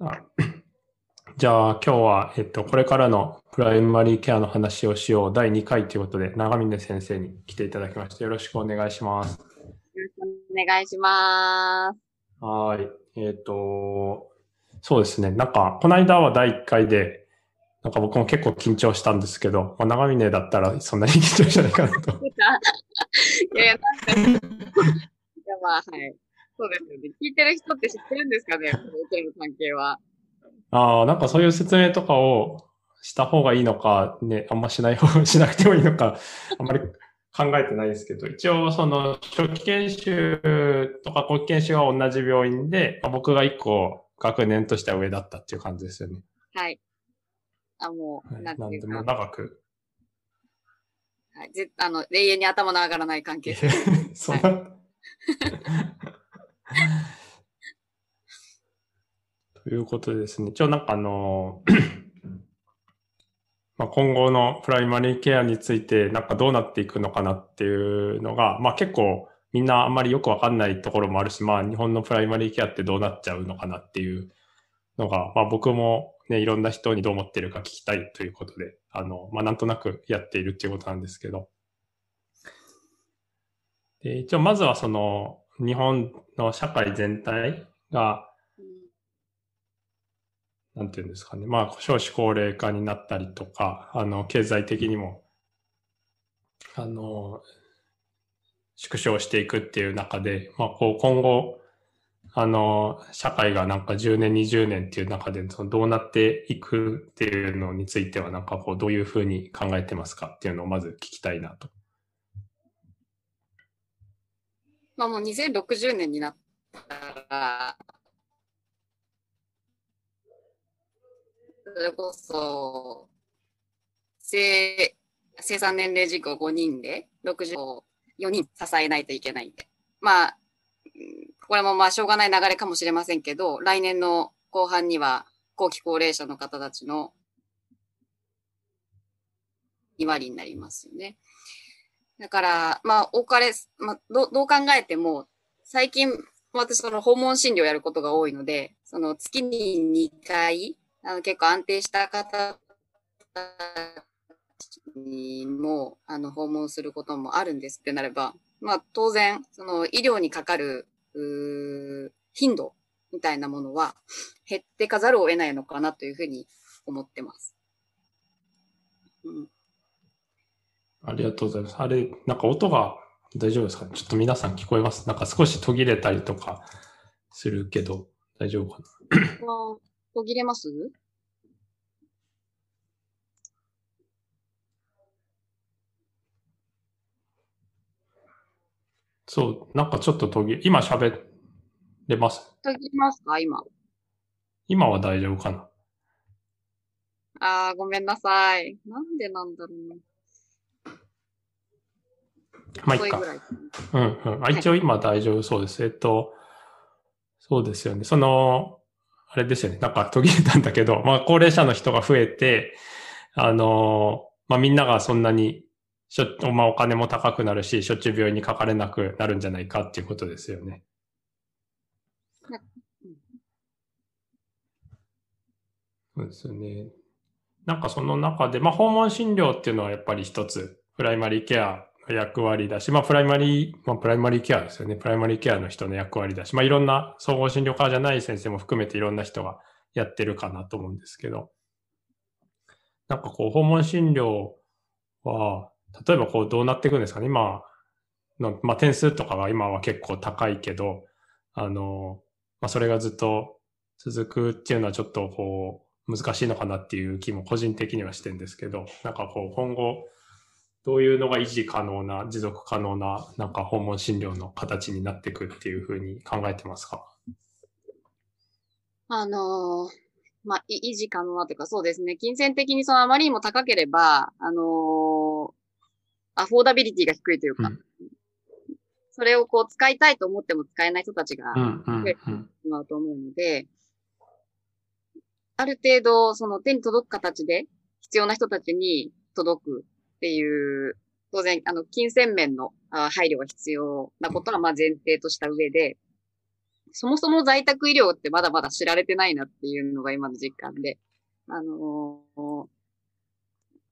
あじゃあ今日は、えっと、これからのプライマリーケアの話をしよう第2回ということで、長峰先生に来ていただきました。よろしくお願いします。よろしくお願いします。はい。えっ、と、そうですね。なんか、この間は第1回で、なんか僕も結構緊張したんですけど、まあ、長峰だったらそんなに緊張しないかなと。いやいや、なんか、いやまあ、はい。そうですよね。聞いてる人って知ってるんですかね、このの関係は。ああ、なんかそういう説明とかをした方がいいのか、ね、あんましない方、しなくてもいいのか、あんまり考えてないですけど、一応その初期研修とか後期研修は同じ病院で、まあ、僕が一個学年としては上だったっていう感じですよね。はい。あ、もう、はい、なんでも長く。はい。ぜあの、永遠に頭の上がらない関係。そんな、はいということですね。一応なんかあの、まあ、今後のプライマリーケアについてなんかどうなっていくのかなっていうのが、まあ結構みんなあんまりよくわかんないところもあるし、まあ日本のプライマリーケアってどうなっちゃうのかなっていうのが、まあ僕もね、いろんな人にどう思ってるか聞きたいということで、あの、まあなんとなくやっているっていうことなんですけど。で一応まずはその日本の社会全体がなんていうんですかね、まあ、少子高齢化になったりとか、あの、経済的にも、あの、縮小していくっていう中で、まあ、こう、今後、あの、社会がなんか10年、20年っていう中で、そのどうなっていくっていうのについては、なんかこう、どういうふうに考えてますかっていうのをまず聞きたいなと。まあもう2060年になったら、それこそ、生、生産年齢事項5人で、64人支えないといけないんで。まあ、これもまあしょうがない流れかもしれませんけど、来年の後半には後期高齢者の方たちの2割になりますよね。だから、まあ、多かれ、まあ、どどう考えても、最近、私、その訪問診療やることが多いので、その月に2回、あの結構安定した方にもあの訪問することもあるんですってなれば、まあ当然、その医療にかかるう頻度みたいなものは減ってかざるを得ないのかなというふうに思ってます。うん、ありがとうございます。あれ、なんか音が大丈夫ですかちょっと皆さん聞こえます？なんか少し途切れたりとかするけど、大丈夫かな？途切れます？そう、なんかちょっと途切れ、今喋れます？途切れますか？今。今は大丈夫かな？ああ、ごめんなさい。なんでなんだろうな。まあ、いっか。うんうん。あ、一応今大丈夫そうです。えっと、そうですよね。その、あれですよね。なんか途切れたんだけど、まあ高齢者の人が増えて、あの、まあみんながそんなにしょ、まあお金も高くなるし、しょっちゅう病院にかかれなくなるんじゃないかっていうことですよね。そうですよね。なんかその中で、まあ訪問診療っていうのはやっぱり一つ、プライマリーケア役割だし、まあ、プライマリー、まあ、プライマリーケアですよね。プライマリーケアの人の役割だし、まあ、いろんな総合診療科じゃない先生も含めていろんな人がやってるかなと思うんですけど、なんかこう、訪問診療は、例えばこう、どうなっていくんですかね。今の、まあ、点数とかは今は結構高いけど、あの、まあ、それがずっと続くっていうのはちょっとこう、難しいのかなっていう気も個人的にはしてるんですけど、なんかこう、今後、どういうのが維持可能な、持続可能な、なんか訪問診療の形になっていくっていうふうに考えてますか？あのー、まあ、維持可能なというか、そうですね。金銭的にそのあまりにも高ければ、あのー、アフォーダビリティが低いというか、うん、それをこう使いたいと思っても使えない人たちが増えてしまうと思うので、ある程度、その手に届く形で必要な人たちに届くっていう、当然、あの、金銭面の配慮が必要なことは、まあ前提とした上で、そもそも在宅医療ってまだまだ知られてないなっていうのが今の実感で、あのー、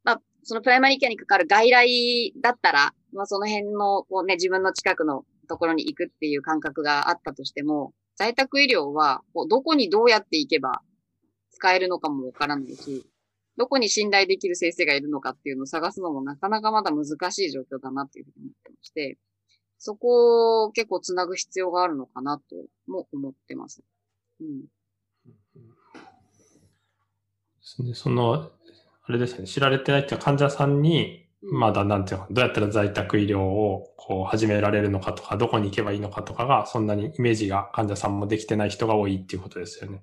まあ、そのプライマリーケアにかかる外来だったら、まあ、その辺の、こうね、自分の近くのところに行くっていう感覚があったとしても、在宅医療は、どこにどうやって行けば使えるのかもわからないし、どこに信頼できる先生がいるのかっていうのを探すのもなかなかまだ難しい状況だなっていうふうに思ってまして、そこを結構つなぐ必要があるのかなとも思ってます。うん。ですね。その、あれですね、知られてないっていう患者さんに、まだなんていうの、どうやったら在宅医療をこう始められるのかとか、どこに行けばいいのかとかが、そんなにイメージが患者さんもできてない人が多いっていうことですよね。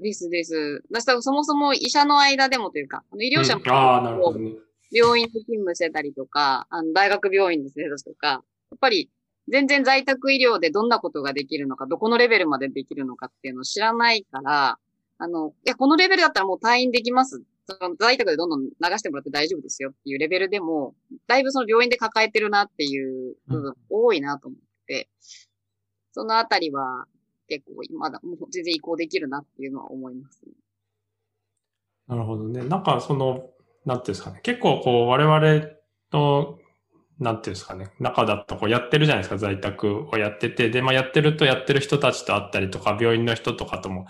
ですです。だからそもそも医者の間でもというか、あの医療者も、うん、ああ、なるほどね。病院で勤務してたりとか、あの大学病院でしてたりとか、やっぱり全然在宅医療でどんなことができるのか、どこのレベルまでできるのかっていうのを知らないから、あの、いや、このレベルだったらもう退院できます。その在宅でどんどん流してもらって大丈夫ですよっていうレベルでも、だいぶその病院で抱えてるなっていう部分多いなと思って、そのあたりは結構まだもう全然移行できるなっていうのは思います、ね。なるほどね。なんかその、なんていうんですかね。結構こう我々の、なんていうんですかね。中だとこうやってるじゃないですか。在宅をやってて。で、まあやってるとやってる人たちと会ったりとか、病院の人とかとも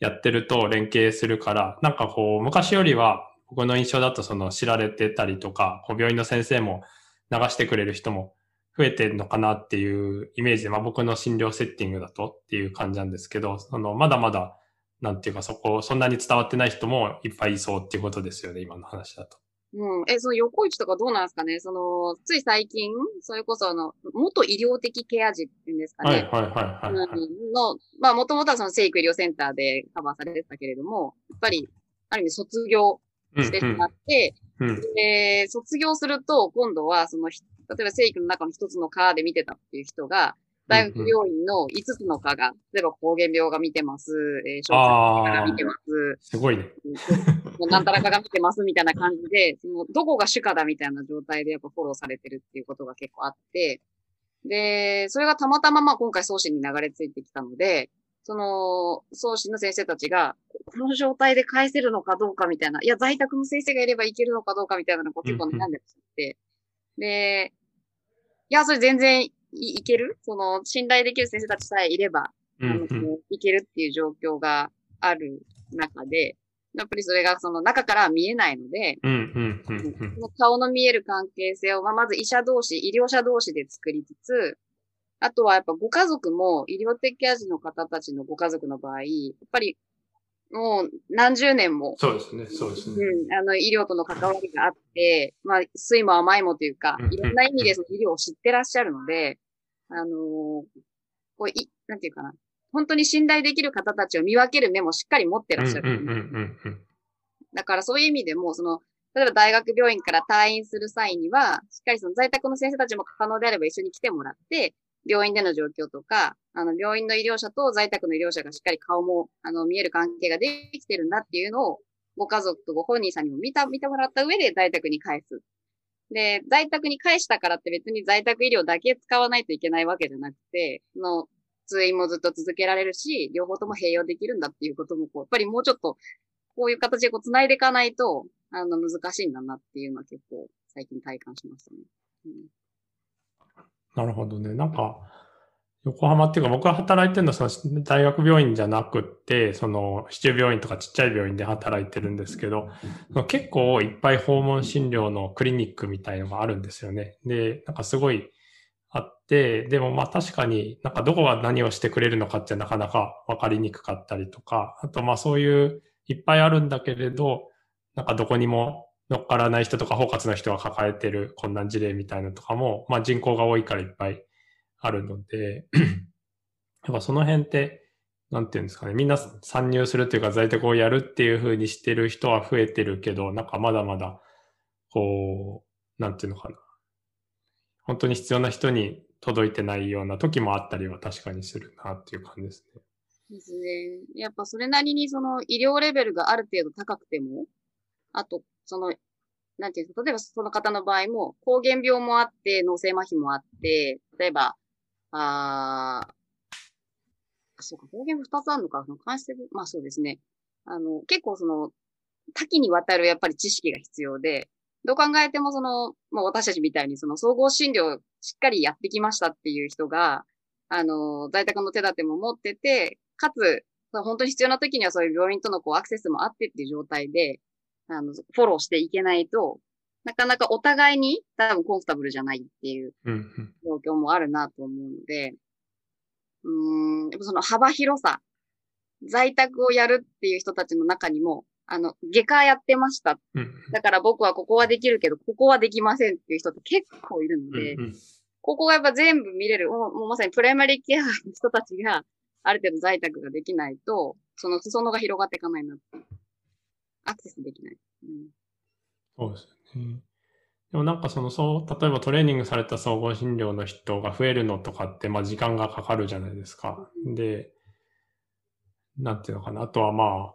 やってると連携するから、なんかこう昔よりは僕の印象だとその知られてたりとか、こう病院の先生も流してくれる人も増えてるのかなっていうイメージで、まあ僕の診療セッティングだとっていう感じなんですけど、そのまだまだ、なんていうかそこ、そんなに伝わってない人もいっぱいいそうっていうことですよね、今の話だと。うん。え、その横市とかどうなんですかね？その、つい最近、それこそあの、元医療的ケア児っていうんですかね？はいはいはいはい、はい、の、まあもともとはその生育医療センターでカバーされてたけれども、やっぱり、ある意味卒業してしまって、うんうん、で、卒業すると、今度はその例えば生育の中の一つの科で見てたっていう人が、大学病院の5つの科が、例えば膠原病が見てます、えー、小児科が見てます。すごいね。なんたらかが見てますみたいな感じで、そのどこが主科だみたいな状態でやっぱフォローされてるっていうことが結構あって、で、それがたまたままあ今回送信に流れ着いてきたので、その、送信の先生たちが、この状態で返せるのかどうかみたいな、いや、在宅の先生がいればいけるのかどうかみたいなのを結構悩んでて、で、いや、それ全然いいける？その、信頼できる先生たちさえいれば、あの、いけるっていう状況がある中で、やっぱりそれがその中から見えないので、顔の見える関係性を、まあ、まず医者同士、医療者同士で作りつつ、あとはやっぱご家族も医療的ケア児の方たちのご家族の場合、やっぱりもう何十年も。そうですね、そうですね。うん、あの、医療との関わりがあって、まあ、酸いも甘いもというか、いろんな意味でその医療を知ってらっしゃるので、あのー、こう、い、なんていうかな。本当に信頼できる方たちを見分ける目もしっかり持ってらっしゃる。だからそういう意味でも、その、例えば大学病院から退院する際には、しっかりその在宅の先生たちも可能であれば一緒に来てもらって、病院での状況とか、あの、病院の医療者と在宅の医療者がしっかり顔も、あの、見える関係ができてるんだっていうのを、ご家族とご本人さんにも見た、見てもらった上で在宅に返す。で、在宅に返したからって別に在宅医療だけ使わないといけないわけじゃなくて、の、通院もずっと続けられるし、両方とも併用できるんだっていうことも、こう、やっぱりもうちょっと、こういう形でこう繋いでいかないと、あの、難しいんだなっていうのは結構最近体感しましたね。うん、なるほどね。なんか、横浜っていうか僕が働いてるのはその大学病院じゃなくて、その市中病院とかちっちゃい病院で働いてるんですけど、結構いっぱい訪問診療のクリニックみたいのがあるんですよね。で、なんかすごいあって、でもまあ確かになんかどこが何をしてくれるのかってなかなかわかりにくかったりとか、あとまあそういういっぱいあるんだけれど、なんかどこにも乗っからない人とか包括の人が抱えてる困難事例みたいなとかも、まあ人口が多いからいっぱいあるので、やっぱその辺って、なんていうんですかね、みんな参入するっていうか在宅をやるっていう風にしてる人は増えてるけど、なんかまだまだ、こう、なんていうのかな。本当に必要な人に届いてないような時もあったりは確かにするなっていう感じですね。ですね。やっぱそれなりにその医療レベルがある程度高くても、あと、そのなんていうか、例えばその方の場合も、膠原病もあって、脳性麻痺もあって、例えば、あそうか、表現二つあるのか、その関節、まあそうですね。あの、結構その、多岐にわたるやっぱり知識が必要で、どう考えてもその、まあ私たちみたいにその総合診療しっかりやってきましたっていう人が、あの、在宅の手立ても持ってて、かつ、本当に必要な時にはそういう病院とのこうアクセスもあってっていう状態で、あの、フォローしていけないと、なかなかお互いに多分コンフタブルじゃないっていう状況もあるなと思うので、うん、やっぱその幅広さ、在宅をやるっていう人たちの中にも、あの、外科やってました。だから僕はここはできるけど、ここはできませんっていう人って結構いるので、ここがやっぱ全部見れる、もうまさにプライマリーケアの人たちがある程度在宅ができないと、その裾野が広がっていかないな。アクセスできない。うん、そうですね。でもなんかその、そう、例えばトレーニングされた総合診療の人が増えるのとかって、まあ時間がかかるじゃないですか。で、なんていうのかな。あとはまあ、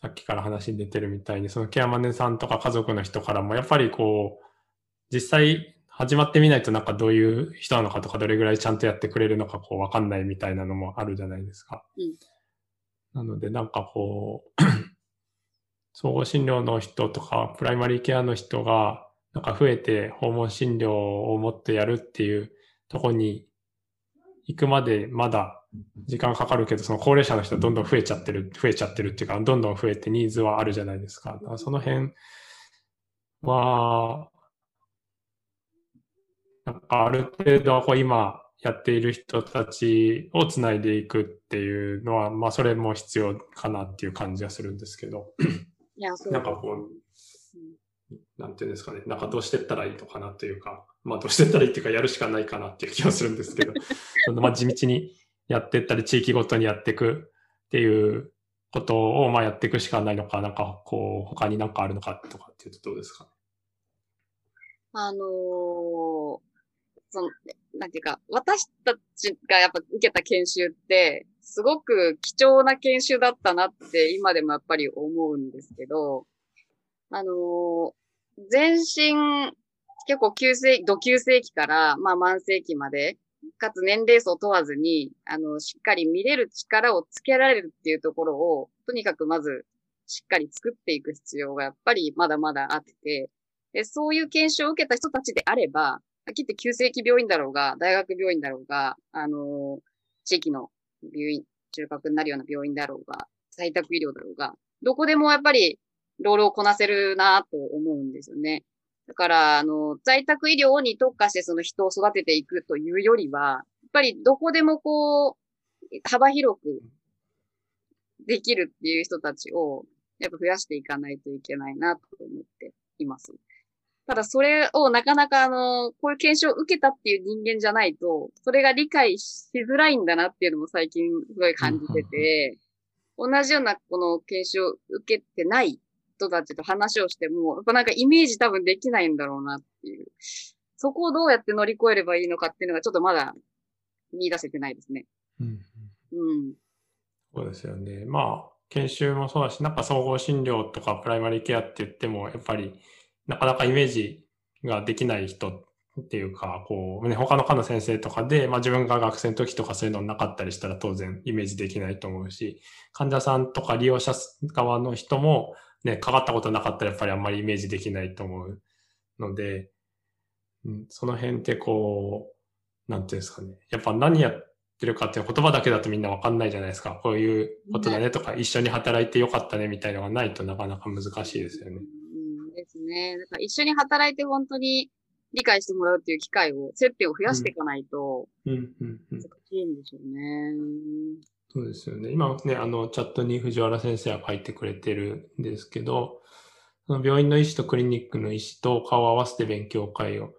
さっきから話に出てるみたいに、そのケアマネさんとか家族の人からも、やっぱりこう、実際始まってみないとなんかどういう人なのかとか、どれぐらいちゃんとやってくれるのかこうわかんないみたいなのもあるじゃないですか。うん、なのでなんかこう、総合診療の人とか、プライマリーケアの人が、なんか増えて訪問診療をもっとやるっていうとこに行くまでまだ時間かかるけど、その高齢者の人どんどん増えちゃってる、増えちゃってるっていうか、どんどん増えてニーズはあるじゃないですか。かその辺は、なんかある程度こう今やっている人たちをつないでいくっていうのは、まあそれも必要かなっていう感じがするんですけど。なんかこう、なんていうんですかね、なんかどうしてったらいいのかなというか、まあどうしてったらいいっていうかやるしかないかなっていう気がするんですけど、そのまあ地道にやってったり地域ごとにやっていくっていうことをまあやっていくしかないのか、なんかこう他になんかあるのかとかっていうとどうですか？あのー、その、なんていうか、私たちがやっぱ受けた研修って、すごく貴重な研修だったなって今でもやっぱり思うんですけど、あのー、全身、結構急性、度急性期から、まあ慢性期まで、かつ年齢層問わずに、あの、しっかり見れる力をつけられるっていうところを、とにかくまず、しっかり作っていく必要がやっぱりまだまだあって、で、そういう研修を受けた人たちであれば、きって急性期病院だろうが、大学病院だろうが、あのー、地域の病院、中核になるような病院だろうが、在宅医療だろうが、どこでもやっぱりロールをこなせるなと思うんですよね。だから、あの、在宅医療に特化してその人を育てていくというよりは、やっぱりどこでもこう、幅広くできるっていう人たちを、やっぱ増やしていかないといけないなと思っています。ただそれをなかなかあの、こういう研修を受けたっていう人間じゃないと、それが理解しづらいんだなっていうのも最近すごい感じてて、同じようなこの研修を受けてない人たちと話をしても、やっぱなんかイメージ多分できないんだろうなっていう。そこをどうやって乗り越えればいいのかっていうのがちょっとまだ見出せてないですね。うん。うん。そうですよね。まあ、研修もそうだし、なんか総合診療とかプライマリーケアって言っても、やっぱりなかなかイメージができない人っていうか、こう、ね、他の科の先生とかで、まあ自分が学生の時とかそういうのなかったりしたら当然イメージできないと思うし、患者さんとか利用者側の人も、ね、かかったことなかったらやっぱりあんまりイメージできないと思うので、うん、その辺ってこう、なんていうんですかね。やっぱ何やってるかっていう言葉だけだとみんなわかんないじゃないですか。こういうことだねとか、一緒に働いてよかったねみたいなのがないとなかなか難しいですよね。ね。だから一緒に働いて本当に理解してもらうっていう機会を、接点を増やしていかないと、難しいんでしょうね。そうですよね。今ね、あの、チャットに藤原先生は書いてくれてるんですけど、その病院の医師とクリニックの医師と顔を合わせて勉強会を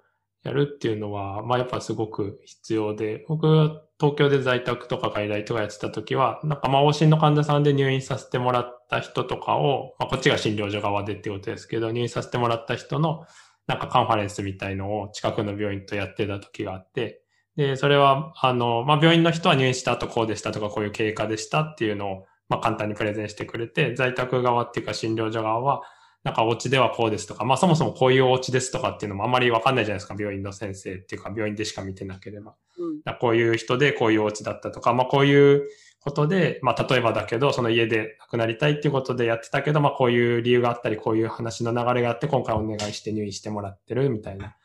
やるっていうのは、まあやっぱすごく必要で、僕は東京で在宅とか外来とかやってた時は、なんかまあ往診の患者さんで入院させてもらった人とかを、まあこっちが診療所側でってことですけど、入院させてもらった人のなんかカンファレンスみたいのを近くの病院とやってた時があって、で、それは、あの、まあ、病院の人は入院した後こうでしたとか、こういう経過でしたっていうのを、まあ、簡単にプレゼンしてくれて、在宅側っていうか診療所側は、なんかお家ではこうですとか、まあそもそもこういうお家ですとかっていうのもあんまりわかんないじゃないですか、病院の先生っていうか、病院でしか見てなければ。うん、こういう人でこういうお家だったとか、まあこういうことで、まあ、例えばだけど、その家で亡くなりたいっていうことでやってたけど、まあ、こういう理由があったり、こういう話の流れがあって、今回お願いして入院してもらってるみたいな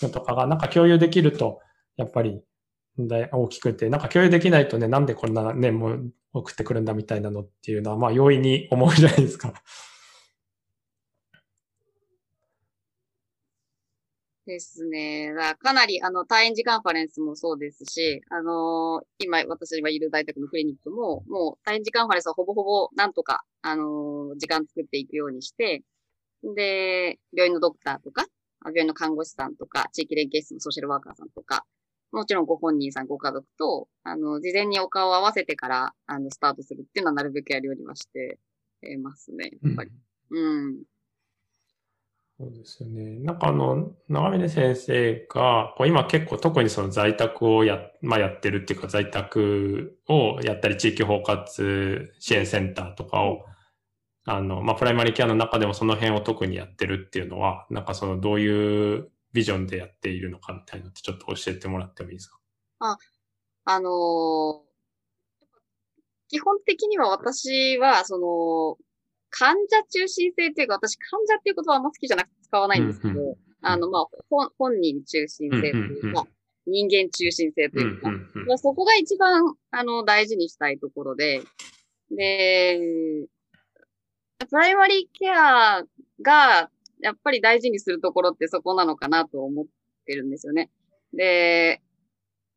のとかが、なんか共有できると、やっぱり問題大きくて、なんか共有できないとね、なんでこんなね、もう送ってくるんだみたいなのっていうのは、まあ容易に思うじゃないですか。ですね。かなり、あの、退院時カンファレンスもそうですし、あの今、私がいる大学のクリニックも、もう退院時カンファレンスはほぼほぼ、なんとか、あの時間作っていくようにして、で、病院のドクターとか、病院の看護師さんとか、地域連携室のソーシャルワーカーさんとか、もちろんご本人さん、ご家族と、あの、事前にお顔を合わせてから、あの、スタートするっていうのはなるべくやるようにはしてますね、やっぱり。うん、うんそうですよね。なんかあの、長峰先生が、こう今結構特にその在宅をや、まあやってるっていうか在宅をやったり地域包括支援センターとかを、あの、まあプライマリーケアの中でもその辺を特にやってるっていうのは、なんかそのどういうビジョンでやっているのかみたいなのってちょっと教えてもらってもいいですか？あ、あのー、基本的には私は、その、患者中心性っていうか、私患者っていう言葉はあんま好きじゃなくて使わないんですけど、うんうん、あの、まあ、本、本人中心性というか、人間中心性というか、まあ、そこが一番、あの、大事にしたいところで、で、プライマリーケアがやっぱり大事にするところってそこなのかなと思ってるんですよね。で、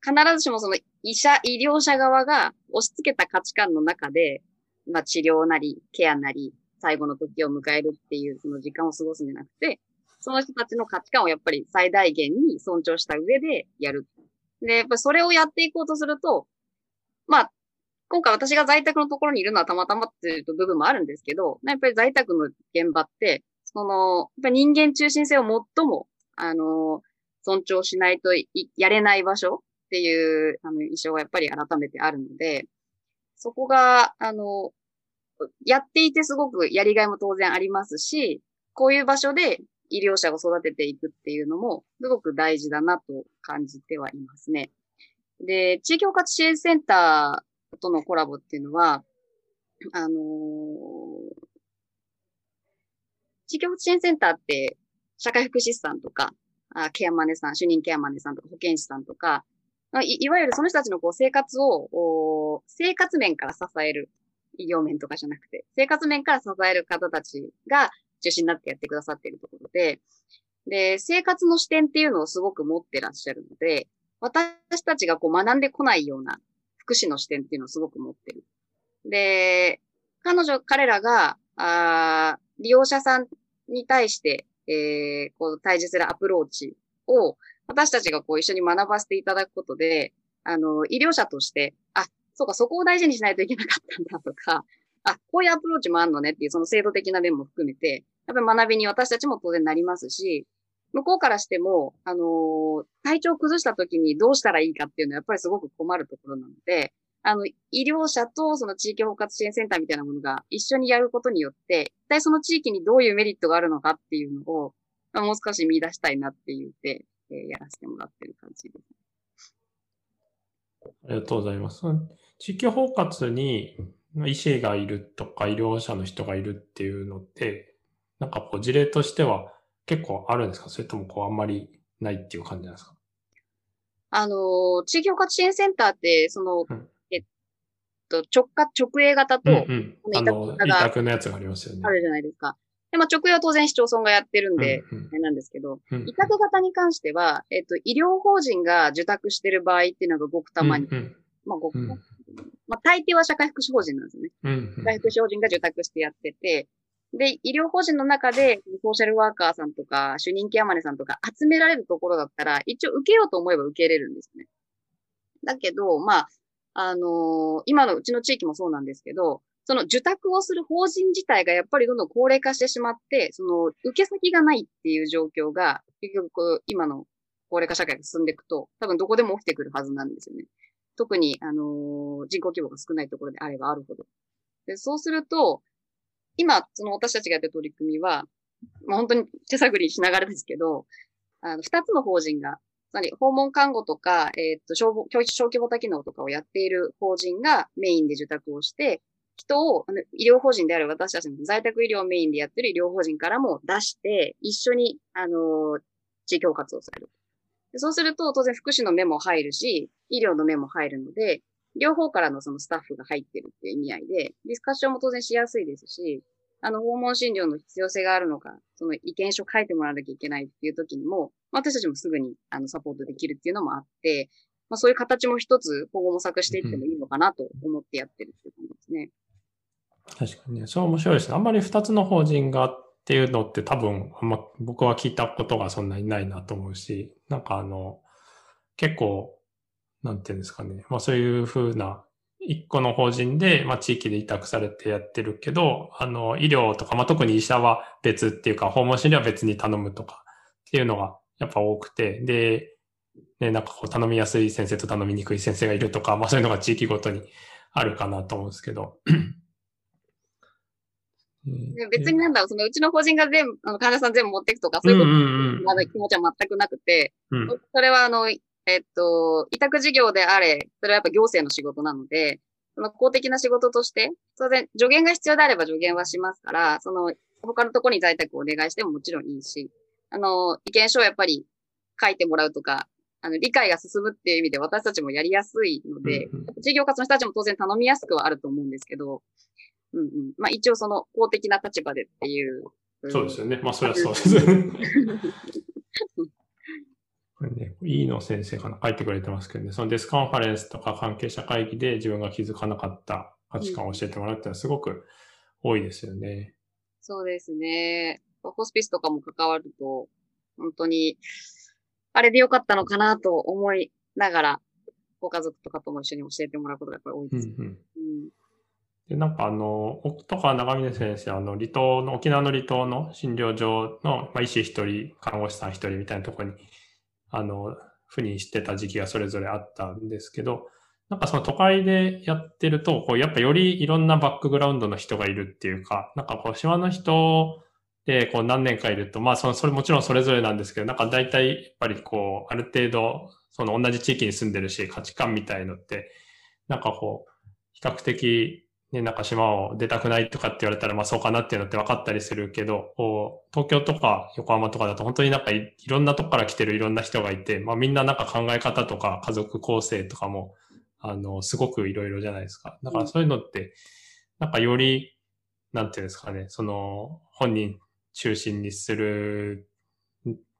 必ずしもその医者、医療者側が押し付けた価値観の中で、まあ治療なり、ケアなり、最後の時を迎えるっていうその時間を過ごすんじゃなくて、その人たちの価値観をやっぱり最大限に尊重した上でやる。で、やっぱそれをやっていこうとすると、まあ、今回私が在宅のところにいるのはたまたまっていう部分もあるんですけど、やっぱり在宅の現場って、その、やっぱ人間中心性を最も、あの、尊重しないとやれない場所っていう、あの、印象がやっぱり改めてあるので、そこが、あの、やっていてすごくやりがいも当然ありますし、こういう場所で医療者を育てていくっていうのも、すごく大事だなと感じてはいますね。で、地域包括支援センターとのコラボっていうのは、あのー、地域包括支援センターって、社会福祉士さんとか、あケアマネさん、主任ケアマネさんとか、保健師さんとか、いいわゆるその人たちのこう生活を、生活面から支える、医療面とかじゃなくて、生活面から支える方たちが中心になってやってくださっているところで、で、生活の視点っていうのをすごく持ってらっしゃるので、私たちがこう学んでこないような福祉の視点っていうのをすごく持ってる。で、彼女、彼らが、あ利用者さんに対して、えー、こう、対峙するアプローチを、私たちがこう一緒に学ばせていただくことで、あの、医療者として、あ、そうか、そこを大事にしないといけなかったんだとか、あ、こういうアプローチもあるのねっていう、その制度的な面も含めて、やっぱり学びに私たちも当然なりますし、向こうからしても、あのー、体調を崩した時にどうしたらいいかっていうのはやっぱりすごく困るところなので、あの、医療者とその地域包括支援センターみたいなものが一緒にやることによって、一体その地域にどういうメリットがあるのかっていうのを、もう少し見出したいなって言って、えー、やらせてもらってる感じです。ありがとうございます。地域包括に医師がいるとか医療者の人がいるっていうのって、なんかこう事例としては結構あるんですか？それともこうあんまりないっていう感じなんですか？あの、地域包括支援センターって、その、うんと、直下、直営型と、うんうん、あの、委託のやつがありますよね。あるじゃないですか。で、まあ、直営は当然市町村がやってるんで、うんうん、なんですけど、委託型に関しては、えっ、と、医療法人が受託してる場合っていうのがごくたまに、うんうん、まあ、ごく、うん、まあ、大抵は社会福祉法人なんですよね。うんうん、社会福祉法人が受託してやってて、で、医療法人の中で、ソーシャルワーカーさんとか、主任ケアマネさんとか集められるところだったら、一応受けようと思えば受けれるんですね。だけど、まあ、あのー、今のうちの地域もそうなんですけど、その受託をする法人自体がやっぱりどんどん高齢化してしまって、その受け先がないっていう状況が、結局今の高齢化社会が進んでいくと、多分どこでも起きてくるはずなんですよね。特に、あのー、人口規模が少ないところであればあるほど。でそうすると、今、その私たちがやってる取り組みは、まあ、本当に手探りしながらですけど、あの、二つの法人がつまり訪問看護とか、えっ、と、小小規模多機能とかをやっている法人がメインで受託をして、人を、あの医療法人である私たちの在宅医療メインでやってる医療法人からも出して、一緒に、あの、地域包括をする。そうすると、当然福祉の目も入るし、医療の目も入るので、両方からのそのスタッフが入ってるっていう意味合いで、ディスカッションも当然しやすいですし、あの、訪問診療の必要性があるのか、その意見書書いてもらわなきゃいけないっていう時にも、私たちもすぐにあのサポートできるっていうのもあって、まあそういう形も一つ今後模索していってもいいのかなと思ってやってるっていう感じですね。確かにね。それ面白いですね。あんまり二つの法人がっていうのって多分、あんま僕は聞いたことがそんなにないなと思うし、なんかあの、結構、なんていうんですかね。まあそういうふうな一個の法人で、まあ、地域で委託されてやってるけど、あの、医療とか、まあ、特に医者は別っていうか、訪問診療は別に頼むとかっていうのがやっぱ多くて、で、ね、なんかこう頼みやすい先生と頼みにくい先生がいるとか、まあそういうのが地域ごとにあるかなと思うんですけど。別になんだろう、そのうちの法人が全部、あの患者さん全部持っていくとか、そういうこと、うん気持ちは全くなくて、うん、それはあの、えっと、委託事業であれ、それはやっぱ行政の仕事なので、その公的な仕事として、当然助言が必要であれば助言はしますから、その他のところに在宅をお願いしてももちろんいいし、あの、意見書をやっぱり書いてもらうとか、あの、理解が進むっていう意味で私たちもやりやすいので、うんうん、事業活の人たちも当然頼みやすくはあると思うんですけど、うんうん。まあ一応その公的な立場でっていう。そうですよね。まあそりゃそうです。これね、いいの先生かな書いてくれてますけどね、そのデスカンファレンスとか関係者会議で自分が気づかなかった価値観を教えてもらうってのはすごく多いですよね。そうですね。ホスピスとかも関わると、本当に、あれでよかったのかなと思いながら、ご家族とかとも一緒に教えてもらうことがやっぱり多いです。うんうんうんで、なんかあの、僕とか長峰先生、あの、離島の、沖縄の離島の診療所の、まあ、医師一人、看護師さん一人みたいなところにあの、ふにしてた時期がそれぞれあったんですけど、なんかその都会でやってると、こう、やっぱよりいろんなバックグラウンドの人がいるっていうか、なんかこう、島の人でこう何年かいると、まあその、それもちろんそれぞれなんですけど、なんか大体やっぱりこう、ある程度、その同じ地域に住んでるし、価値観みたいのって、なんかこう、比較的ね、なんか島を出たくないとかって言われたら、まあそうかなっていうのって分かったりするけど、こう東京とか横浜とかだと本当になんかいろんなとこから来てるいろんな人がいて、まあみんななんか考え方とか家族構成とかも、あの、すごくいろいろじゃないですか。だからそういうのって、なんかより、なんていうんですかね、その本人中心にする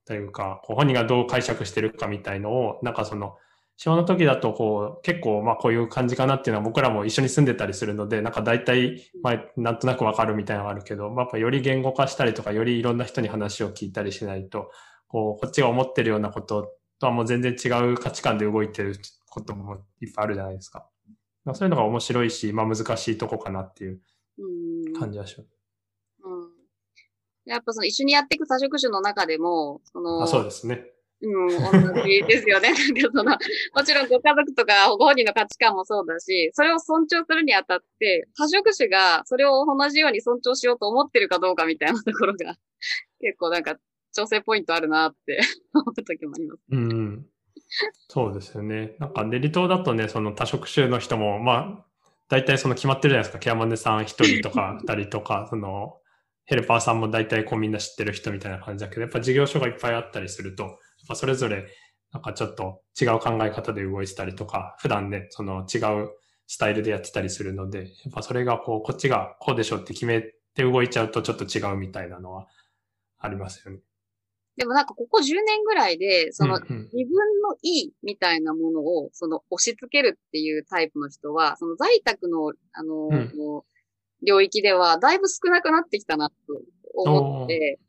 というか、本人がどう解釈してるかみたいのを、なんかその、昭和の時だとこう、結構まあこういう感じかなっていうのは僕らも一緒に住んでたりするので、なんか大体、まあなんとなくわかるみたいなのがあるけど、まあやっぱより言語化したりとか、よりいろんな人に話を聞いたりしないと、こう、こっちが思ってるようなこととはもう全然違う価値観で動いてることもいっぱいあるじゃないですか。まあ、そういうのが面白いし、まあ難しいとこかなっていう感じはします。うん。やっぱその一緒にやっていく多職種の中でも、その、あそうですね。うん、同じですよね。なんかその、もちろんご家族とかご本人の価値観もそうだし、それを尊重するにあたって、多職種がそれを同じように尊重しようと思ってるかどうかみたいなところが、結構なんか調整ポイントあるなって 思った時もあります。うん。そうですよね。なんか、デリ島だとね、その多職種の人も、まあ、大体その決まってるじゃないですか。ケアマネさん一人とか二人とか、その、ヘルパーさんも大体こうみんな知ってる人みたいな感じだけど、やっぱ事業所がいっぱいあったりすると、まあ、それぞれなんかちょっと違う考え方で動いてたりとか、普段ね、その違うスタイルでやってたりするので、やっぱそれがこう、こっちがこうでしょって決めて動いちゃうとちょっと違うみたいなのはありますよね。でもなんかここ10年ぐらいで、その自分のいいみたいなものを、その押し付けるっていうタイプの人は、その在宅の、あの、うん、領域ではだいぶ少なくなってきたなと思って、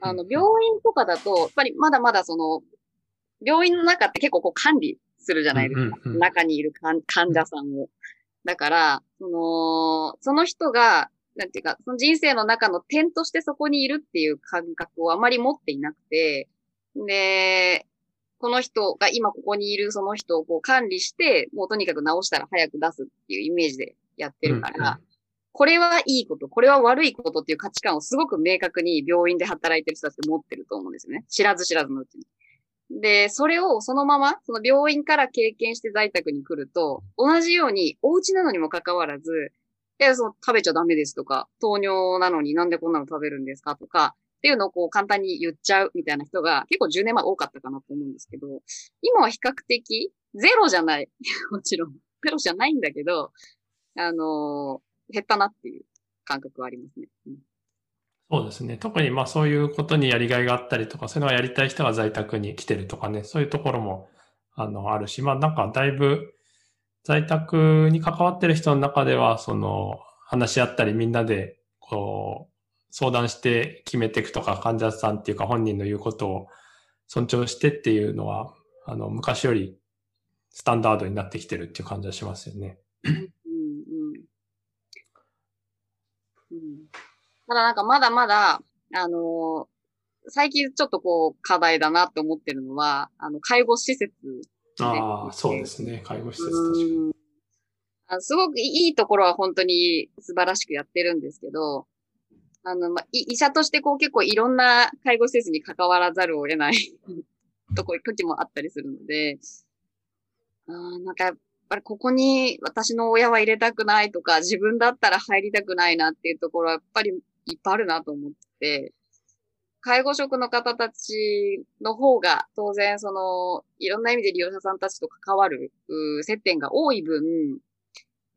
あの、病院とかだと、やっぱりまだまだその、病院の中って結構こう管理するじゃないですか。中にいる患者さんを。だから、その、その人が、なんていうか、その人生の中の点としてそこにいるっていう感覚をあまり持っていなくて、で、この人が今ここにいるその人をこう管理して、もうとにかく直したら早く出すっていうイメージでやってるから、これはいいこと、これは悪いことっていう価値観をすごく明確に病院で働いてる人たちって持ってると思うんですよね。知らず知らずのうちに。で、それをそのまま、その病院から経験して在宅に来ると、同じように、お家なのにもかかわらず、いや、その、食べちゃダメですとか、糖尿なのになんでこんなの食べるんですかとか、っていうのをこう簡単に言っちゃうみたいな人が結構10年前多かったかなと思うんですけど、今は比較的ゼロじゃない。もちろん。ゼロじゃないんだけど、あのー、減ったなっていう感覚はありますね。うんそうですね。特にまあそういうことにやりがいがあったりとか、そういうのをやりたい人が在宅に来てるとかね、そういうところもあのあるし、まあなんかだいぶ在宅に関わってる人の中では、その話し合ったりみんなでこう相談して決めていくとか、患者さんっていうか本人の言うことを尊重してっていうのは、あの昔よりスタンダードになってきてるっていう感じはしますよね。うんうんうん、ただなんかまだまだ、あのー、最近ちょっとこう課題だなって思ってるのは、あの、介護施設、ね、ああ、そうですね。介護施設確かに。あすごくいいところは本当に素晴らしくやってるんですけど、あの、まあ、医者としてこう結構いろんな介護施設に関わらざるを得ない とこ、時もあったりするので、あなんかやっぱりここに私の親は入れたくないとか、自分だったら入りたくないなっていうところはやっぱりいっぱいあるなと思って、介護職の方たちの方が当然その、いろんな意味で利用者さんたちと関わる接点が多い分、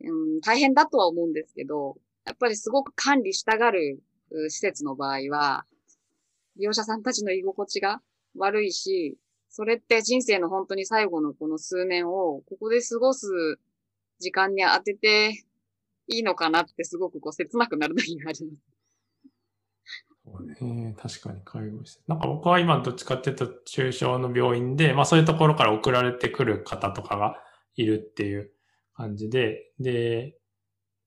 うん、大変だとは思うんですけど、やっぱりすごく管理したがる施設の場合は、利用者さんたちの居心地が悪いし、それって人生の本当に最後のこの数年を、ここで過ごす時間に当てていいのかなってすごくこう切なくなる時があります。そうね、確かに介護して。なんか僕は今どっちかっていうと中小の病院で、まあそういうところから送られてくる方とかがいるっていう感じで、で、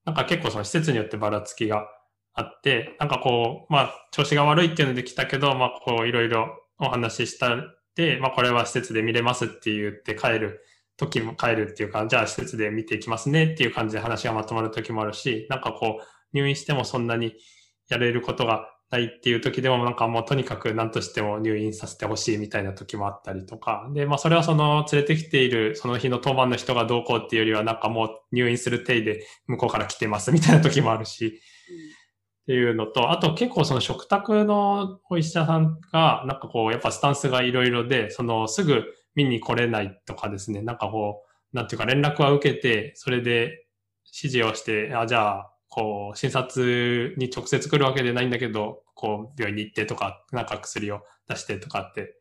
なんか結構その施設によってばらつきがあって、なんかこう、まあ調子が悪いっていうので来たけど、まあこういろいろお話ししたって、まあこれは施設で見れますって言って帰る時も帰るっていうか、じゃあ施設で見ていきますねっていう感じで話がまとまる時もあるし、なんかこう入院してもそんなにやれることがないっていう時でもなんかもうとにかく何としても入院させてほしいみたいな時もあったりとか。で、まあそれはその連れてきているその日の当番の人がどうこうっていうよりはなんかもう入院する体で向こうから来てますみたいな時もあるし。っていうのと、あと結構その食卓のお医者さんがなんかこうやっぱスタンスがいろいろで、そのすぐ見に来れないとかですね、なんかこう、なんていうか連絡は受けて、それで指示をして、あ、じゃあこう、診察に直接来るわけでないんだけど、こう、病院に行ってとか、なんか薬を出してとかって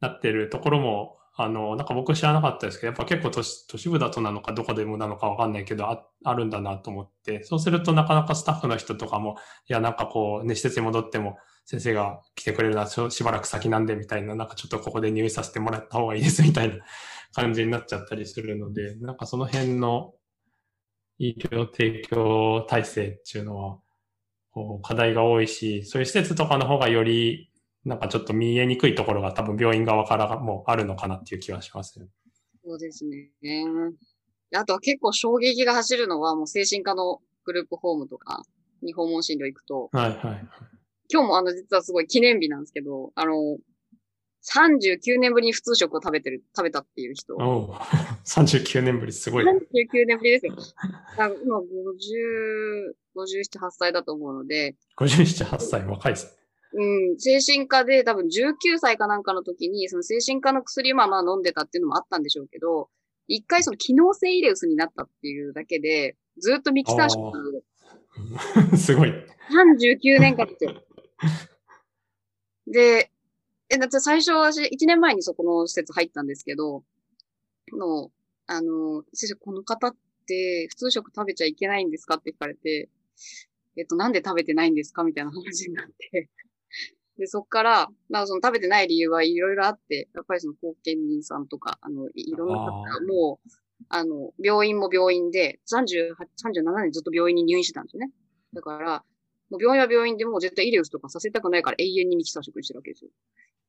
なってるところも、あの、なんか僕知らなかったですけど、やっぱ結構都市都市部だとなのかどこでもなのかわかんないけど、ああるんだなと思って、そうするとなかなかスタッフの人とかも、いや、なんかこう、ね、施設に戻っても、先生が来てくれるのはしばらく先なんでみたいな、なんかちょっとここで入院させてもらった方がいいですみたいな感じになっちゃったりするので、なんかその辺の医療提供体制っていうのは、こう課題が多いし、そういう施設とかの方がより、なんかちょっと見えにくいところが多分病院側からもあるのかなっていう気はしますよ。そうですね。あとは結構衝撃が走るのはもう精神科のグループホームとかに訪問診療行くと、はいはいはい。今日もあの実はすごい記念日なんですけど、あの、39年ぶりに普通食を食べてる、食べたっていう人。お39 年ぶり、すごい。39年ぶりですよ。今、50、57、8歳だと思うので。57、8歳、若いですね。うん、精神科で多分19歳かなんかの時に、その精神科の薬をまあまあ飲んでたっていうのもあったんでしょうけど、一回その機能性イレウスになったっていうだけで、ずっとミキサー食。すごい。39年間ですよ。で、え、だって最初私、1年前にそこの施設入ったんですけど、の、あの、先生、この方って普通食食べちゃいけないんですかって聞かれて、えっと、なんで食べてないんですかみたいな話になって で、そっから、まあその食べてない理由はいろいろあって、やっぱりその後見人さんとか、あの、いろんな方がもう、あの、病院も病院で、38、37年ずっと病院に入院してたんですよね。だから、もう病院は病院でもう絶対イレウスとかさせたくないから永遠にミキサー食してるわけですよ。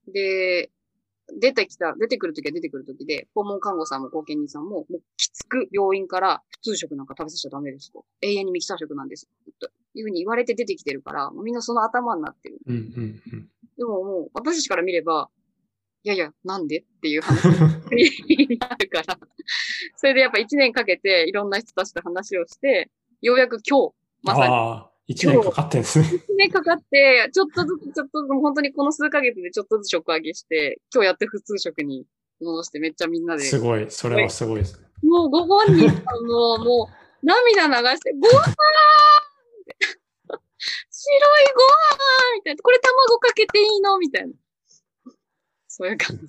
で、出てきた、出てくるときは出てくるときで、訪問看護さんも後見人さんも、もうきつく病院から普通食なんか食べさせちゃダメですと。永遠にミキサー食なんです。というふうに言われて出てきてるから、みんなその頭になってる。うんうんうん、でももう、私たちから見れば、いやいや、なんでっていう話になるから、それでやっぱ一年かけていろんな人たちと話をして、ようやく今日、まさに。ああ、一年かかってんですね。一年かかって、ちょっとずつ、ちょっと、本当にこの数ヶ月でちょっとずつ食上げして、今日やって普通食に戻してめっちゃみんなで。すごい、それはすごいですね。もうご本人さんも、もう涙流して、ご飯白いご飯みたいな。これ卵かけていいのみたいな。そういう感じ。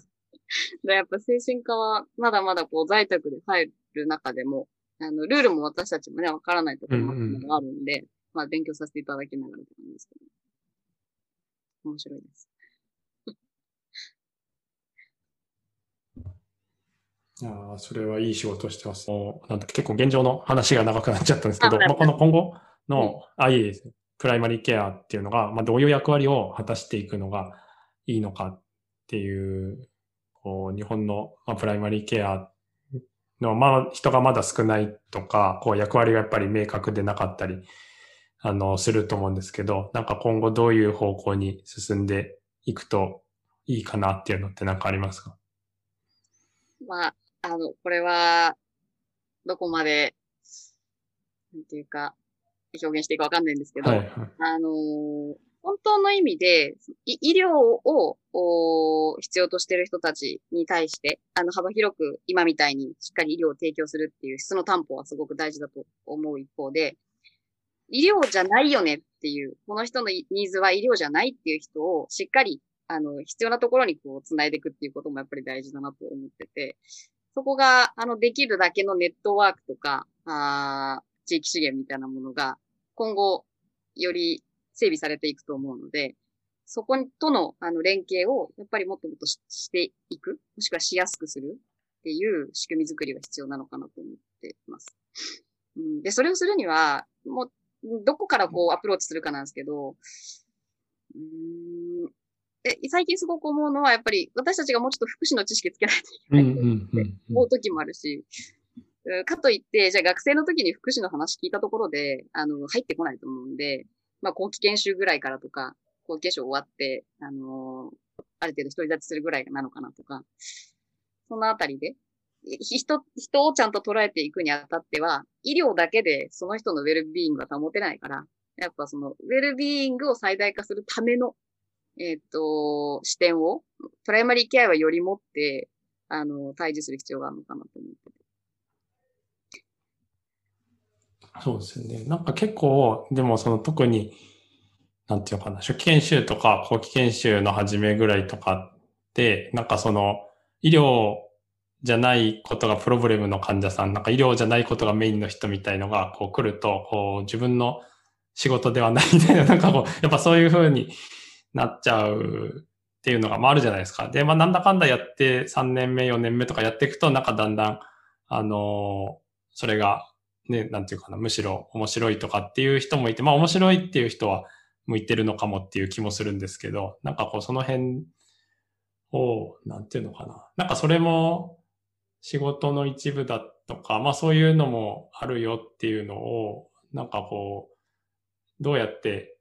だやっぱ精神科はまだまだこう在宅で入る中でも、あの、ルールも私たちもね、わからないところもあるんで、うんうん、まあ勉強させていただきながらって感じですけど。面白いです。ああ、それはいい仕事してます。なんだ結構現状の話が長くなっちゃったんですけど、まあ、この今後の、あ、いいですね。プライマリーケアっていうのが、まあ、どういう役割を果たしていくのがいいのかっていう、こう、日本の、まあ、プライマリーケアの、まあ、人がまだ少ないとか、こう、役割がやっぱり明確でなかったり、あの、すると思うんですけど、なんか今後どういう方向に進んでいくといいかなっていうのって何かありますか？まあ、あの、これは、どこまで、なんていうか、表現していいかわかんないんですけど、はいはい、あのー、本当の意味で、医療を必要としている人たちに対して、あの、幅広く今みたいにしっかり医療を提供するっていう質の担保はすごく大事だと思う一方で、医療じゃないよねっていう、この人のニーズは医療じゃないっていう人をしっかり、あの、必要なところにこう、繋いでいくっていうこともやっぱり大事だなと思ってて、そこが、あの、できるだけのネットワークとか、あ地域資源みたいなものが、今後、より整備されていくと思うので、そことの、あの、連携を、やっぱりもっともっとしていく、もしくはしやすくするっていう仕組み作りが必要なのかなと思っています。うん、で、それをするには、もう、どこからこうアプローチするかなんですけど、うんえ最近すごく思うのは、やっぱり私たちがもうちょっと福祉の知識つけないといけないって思う時もあるし、かといって、じゃあ学生の時に福祉の話聞いたところで、あの、入ってこないと思うんで、まあ、後期研修ぐらいからとか、後期研修終わって、あのー、ある程度独り立ちするぐらいなのかなとか、そのあたりで、人、人をちゃんと捉えていくにあたっては、医療だけでその人のウェルビーイングが保てないから、やっぱそのウェルビーイングを最大化するための、えっ、ー、と、視点を、プライマリーケアはより持って、あの、対峙する必要があるのかなと思ってて。そうですよね。なんか結構、でもその特に、なんていうのかな、初期研修とか後期研修の始めぐらいとかって、なんかその医療じゃないことがプロブレムの患者さん、なんか医療じゃないことがメインの人みたいのがこう来ると、こう自分の仕事ではないみたいな、なんかこう、やっぱそういう風になっちゃうっていうのがまああるじゃないですか。で、まあなんだかんだやって3年目、4年目とかやっていくと、なんかだんだん、あのそれがね、なんていうかな、むしろ面白いとかっていう人もいて、まあ面白いっていう人は向いてるのかもっていう気もするんですけど、なんかこうその辺を、なんていうのかな。なんかそれも仕事の一部だとか、まあそういうのもあるよっていうのを、なんかこう、どうやって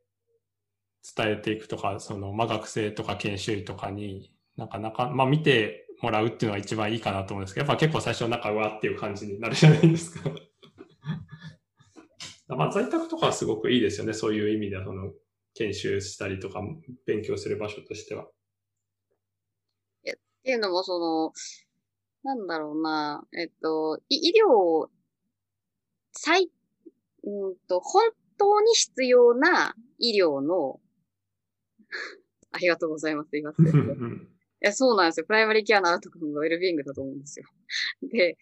伝えていくとか、その、まあ学生とか研修医とかに、なかなか、まあ見てもらうっていうのが一番いいかなと思うんですけど、やっぱ結構最初なんかうわっていう感じになるじゃないですか。まあ、在宅とかはすごくいいですよね。そういう意味では、その、研修したりとか、勉強する場所としては。っていうのも、その、なんだろうな、えっと、医療、最、うんと、本当に必要な医療の、ありがとうございます。言います いや、そうなんですよ。プライマリーケアのアート君がウェルビーイングだと思うんですよ。で、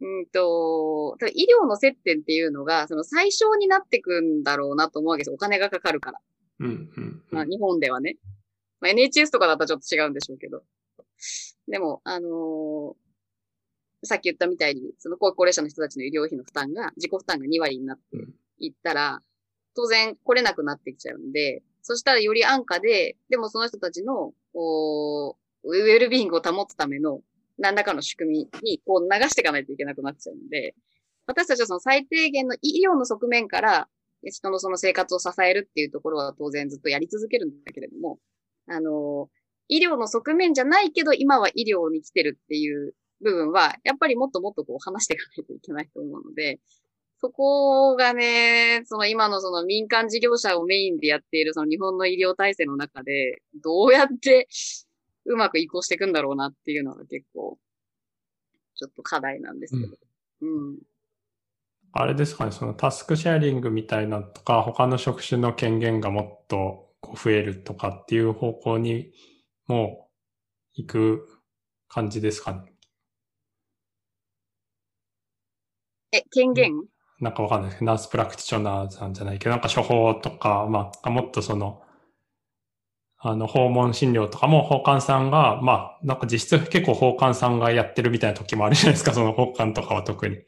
うんと、医療の接点っていうのが、その最小になってくんだろうなと思うわけですお金がかかるから。うんうん、うん、まあ、日本ではね。まあ、NHS とかだったらちょっと違うんでしょうけど。でも、あのー、さっき言ったみたいに、その高齢者の人たちの医療費の負担が、自己負担が2割になっていったら、当然来れなくなってきちゃうんで、そしたらより安価で、でもその人たちの、おウェルビーイングを保つための何らかの仕組みにこう流していかないといけなくなっちゃうんで、私たちはその最低限の医療の側面から、人のその生活を支えるっていうところは当然ずっとやり続けるんだけれども、あの、医療の側面じゃないけど、今は医療に来てるっていう部分は、やっぱりもっともっとこう話していかないといけないと思うので、そこがね、その今のその民間事業者をメインでやっているその日本の医療体制の中で、どうやってうまく移行していくんだろうなっていうのが結構、ちょっと課題なんですけど。うん。うん、あれですかね、そのタスクシェアリングみたいなとか、他の職種の権限がもっとこう増えるとかっていう方向にも行く感じですかね。え、権限、なんかわかんないですけど、ナースプラクティショナーなんじゃないけど、なんか処方とか、まあ、もっとその、あの、訪問診療とかも、法官さんが、まあ、なんか実質結構法官さんがやってるみたいな時もあるじゃないですか、その法官とかは特に。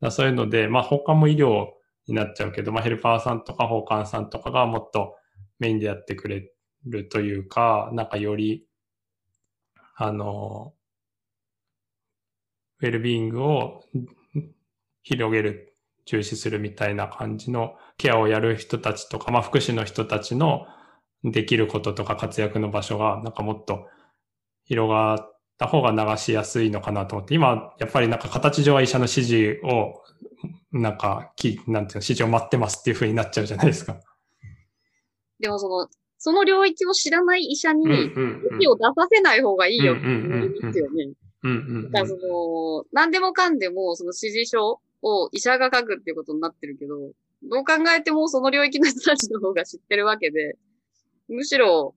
だそういうので、まあ、法官も医療になっちゃうけど、まあ、ヘルパーさんとか法官さんとかがもっとメインでやってくれるというか、なんかより、あの、ウェルビーイングを広げる、重視するみたいな感じのケアをやる人たちとか、まあ福祉の人たちのできることとか活躍の場所がなんかもっと広がった方が流しやすいのかなと思って、今やっぱりなんか形上は医者の指示をなんか、き、なんていうの、指示を待ってますっていう風になっちゃうじゃないですか。でもその、その領域を知らない医者に、指示を出させない方がいいよって言うんですよね。だからその、何でもかんでも、その指示書を医者が書くっていうことになってるけど、どう考えてもその領域の人たちの方が知ってるわけで、むしろ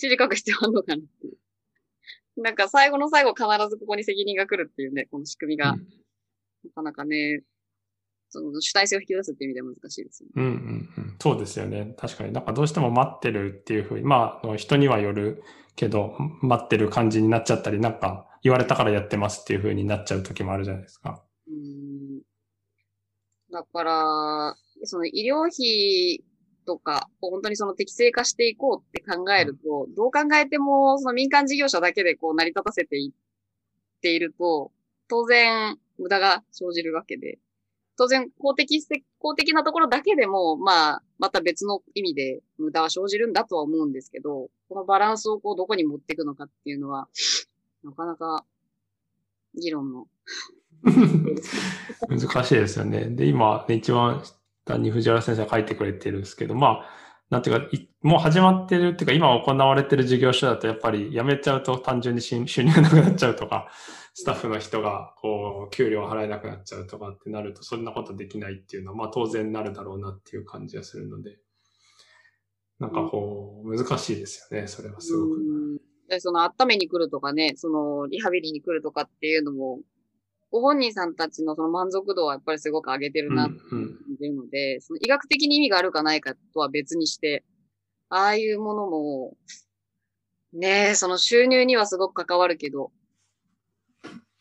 指示書く必要あるのかなっていう。なんか最後の最後必ずここに責任が来るっていうね、この仕組みが、うん、なかなかね、その主体性を引き出すっていう意味では難しいですよね。うんうんうん。そうですよね。確かに。なんかどうしても待ってるっていうふうに、まあ、人にはよるけど、待ってる感じになっちゃったり、なんか言われたからやってますっていうふうになっちゃう時もあるじゃないですか。うんだから、その医療費とか、本当にその適正化していこうって考えると、うん、どう考えても、その民間事業者だけでこう成り立たせていっていると、当然無駄が生じるわけで、当然公的、公的なところだけでも、まあ、また別の意味で無駄は生じるんだとは思うんですけど、このバランスをこうどこに持っていくのかっていうのは、なかなか議論の 難しいですよね。で、今、ね、一番下に藤原先生が書いてくれてるんですけど、まあ、なんていうか、もう始まってるっていうか、今行われてる事業所だと、やっぱり辞めちゃうと単純に収入なくなっちゃうとか、スタッフの人が、こう、給料払えなくなっちゃうとかってなると、そんなことできないっていうのは、まあ当然なるだろうなっていう感じがするので、なんかこう、難しいですよね、それはすごく。で、その温めに来るとかね、そのリハビリに来るとかっていうのも、ご本人さんたちのその満足度はやっぱりすごく上げてるなっていうので、うんうん、その医学的に意味があるかないかとは別にして、ああいうものも、ねえ、その収入にはすごく関わるけど、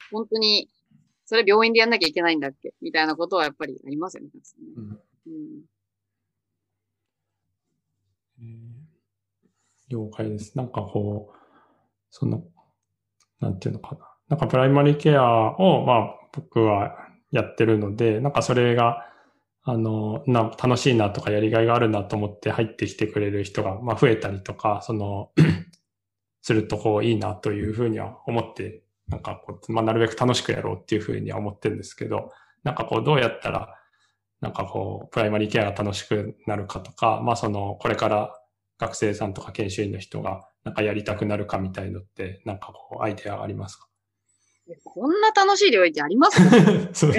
本当に、それ病院でやんなきゃいけないんだっけ？みたいなことはやっぱりありますよね。うん、うん、了解です。なんかこう、その、なんていうのかな。なんかプライマリーケアを、まあ僕はやってるので、なんかそれが、あの、な、楽しいなとかやりがいがあるなと思って入ってきてくれる人が、まあ増えたりとか、その するとこういいなというふうには思って、なんかこう、まあなるべく楽しくやろうっていうふうには思ってるんですけど、なんかこうどうやったら、なんかこう、プライマリーケアが楽しくなるかとか、まあその、これから学生さんとか研修員の人がなんかやりたくなるかみたいのって、なんかこう、アイデアありますか？こんな楽しい領域あります？そうい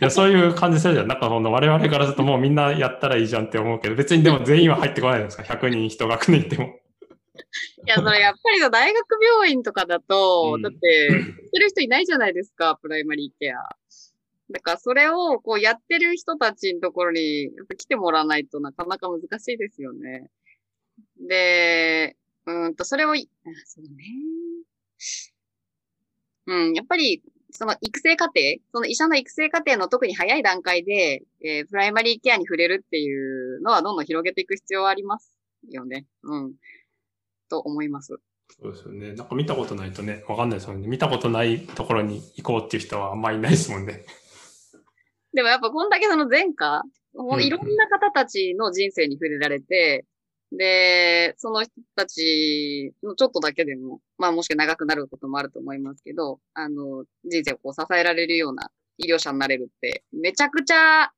やそういう感じするじゃん。なんかこの我々からするともうみんなやったらいいじゃんって思うけど、別にでも全員は入ってこないですか ?100 人一学年いても。いや、それやっぱり大学病院とかだと、うん、だって、やってる人いないじゃないですか、プライマリーケア。だからそれをこうやってる人たちのところに来てもらわないとなかなか難しいですよね。で、うんと、それを、そうね。うん、やっぱり、その育成過程、その医者の育成過程の特に早い段階で、えー、プライマリーケアに触れるっていうのはどんどん広げていく必要はありますよね。うん。と思います。そうですよね。なんか見たことないとね、わかんないですもんね。見たことないところに行こうっていう人はあんまりいないですもんね。でもやっぱこんだけその前科、いろんな方たちの人生に触れられて、で、その人たちのちょっとだけでも、まあもしくは長くなることもあると思いますけど、あの、人生をこう支えられるような医療者になれるって、めちゃくちゃ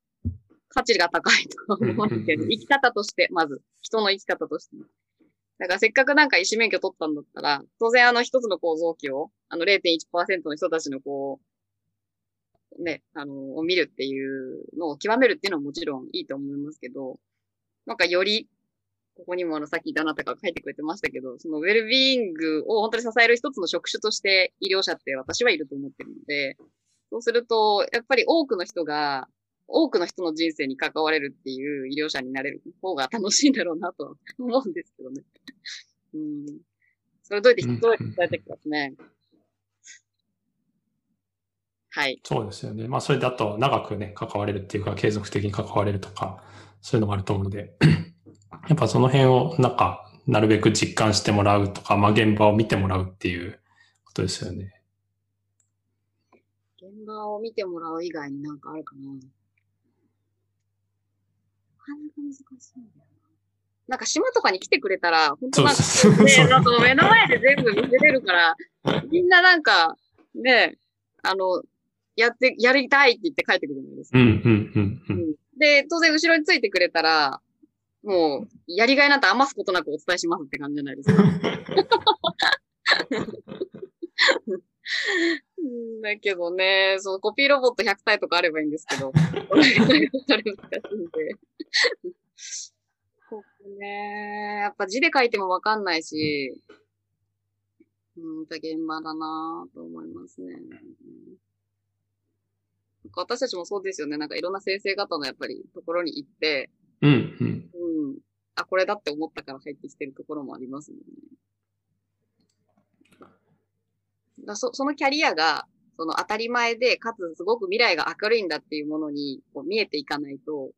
価値が高いと思うんですけど、生き方として、まず、人の生き方として。だからせっかくなんか医師免許取ったんだったら、当然あの一つの構造器を、あの0.1%の人たちのこう、ね、あの、を見るっていうのを極めるっていうのはもちろんいいと思いますけど、なんかより、ここにもあの、さっきあなたが書いてくれてましたけど、そのウェルビーイングを本当に支える一つの職種として医療者って私はいると思ってるので、そうすると、やっぱり多くの人が、多くの人の人生に関われるっていう医療者になれる方が楽しいんだろうなと思うんですけどね。うん。それどうやって、どうやって伝えてくださいね。はい。そうですよね。まあ、それだと長くね、関われるっていうか、継続的に関われるとか、そういうのもあると思うので、やっぱその辺を、なんか、なるべく実感してもらうとか、まあ、現場を見てもらうっていうことですよね。現場を見てもらう以外になんかあるかなかなか難しいんだよな。なんか島とかに来てくれたら、本当なんか、ね、なんか目の前で全部見せれるから、みんななんか、ね、あの、やって、やりたいって言って帰ってくるじゃないですか。うんうんうんうん、で、当然後ろについてくれたら、もう、やりがいなんて余すことなくお伝えしますって感じじゃないですか。だけどね、そのコピーロボット100体とかあればいいんですけど、それ難しいんで。ここね、やっぱ字で書いてもわかんないし、うん、現場だなと思いますね。私たちもそうですよね。なんかいろんな先生方のやっぱりところに行って、うん、うん。うん。あ、これだって思ったから入ってきてるところもありますもんね。だそそのキャリアが、その当たり前で、かつすごく未来が明るいんだっていうものにこう見えていかないと、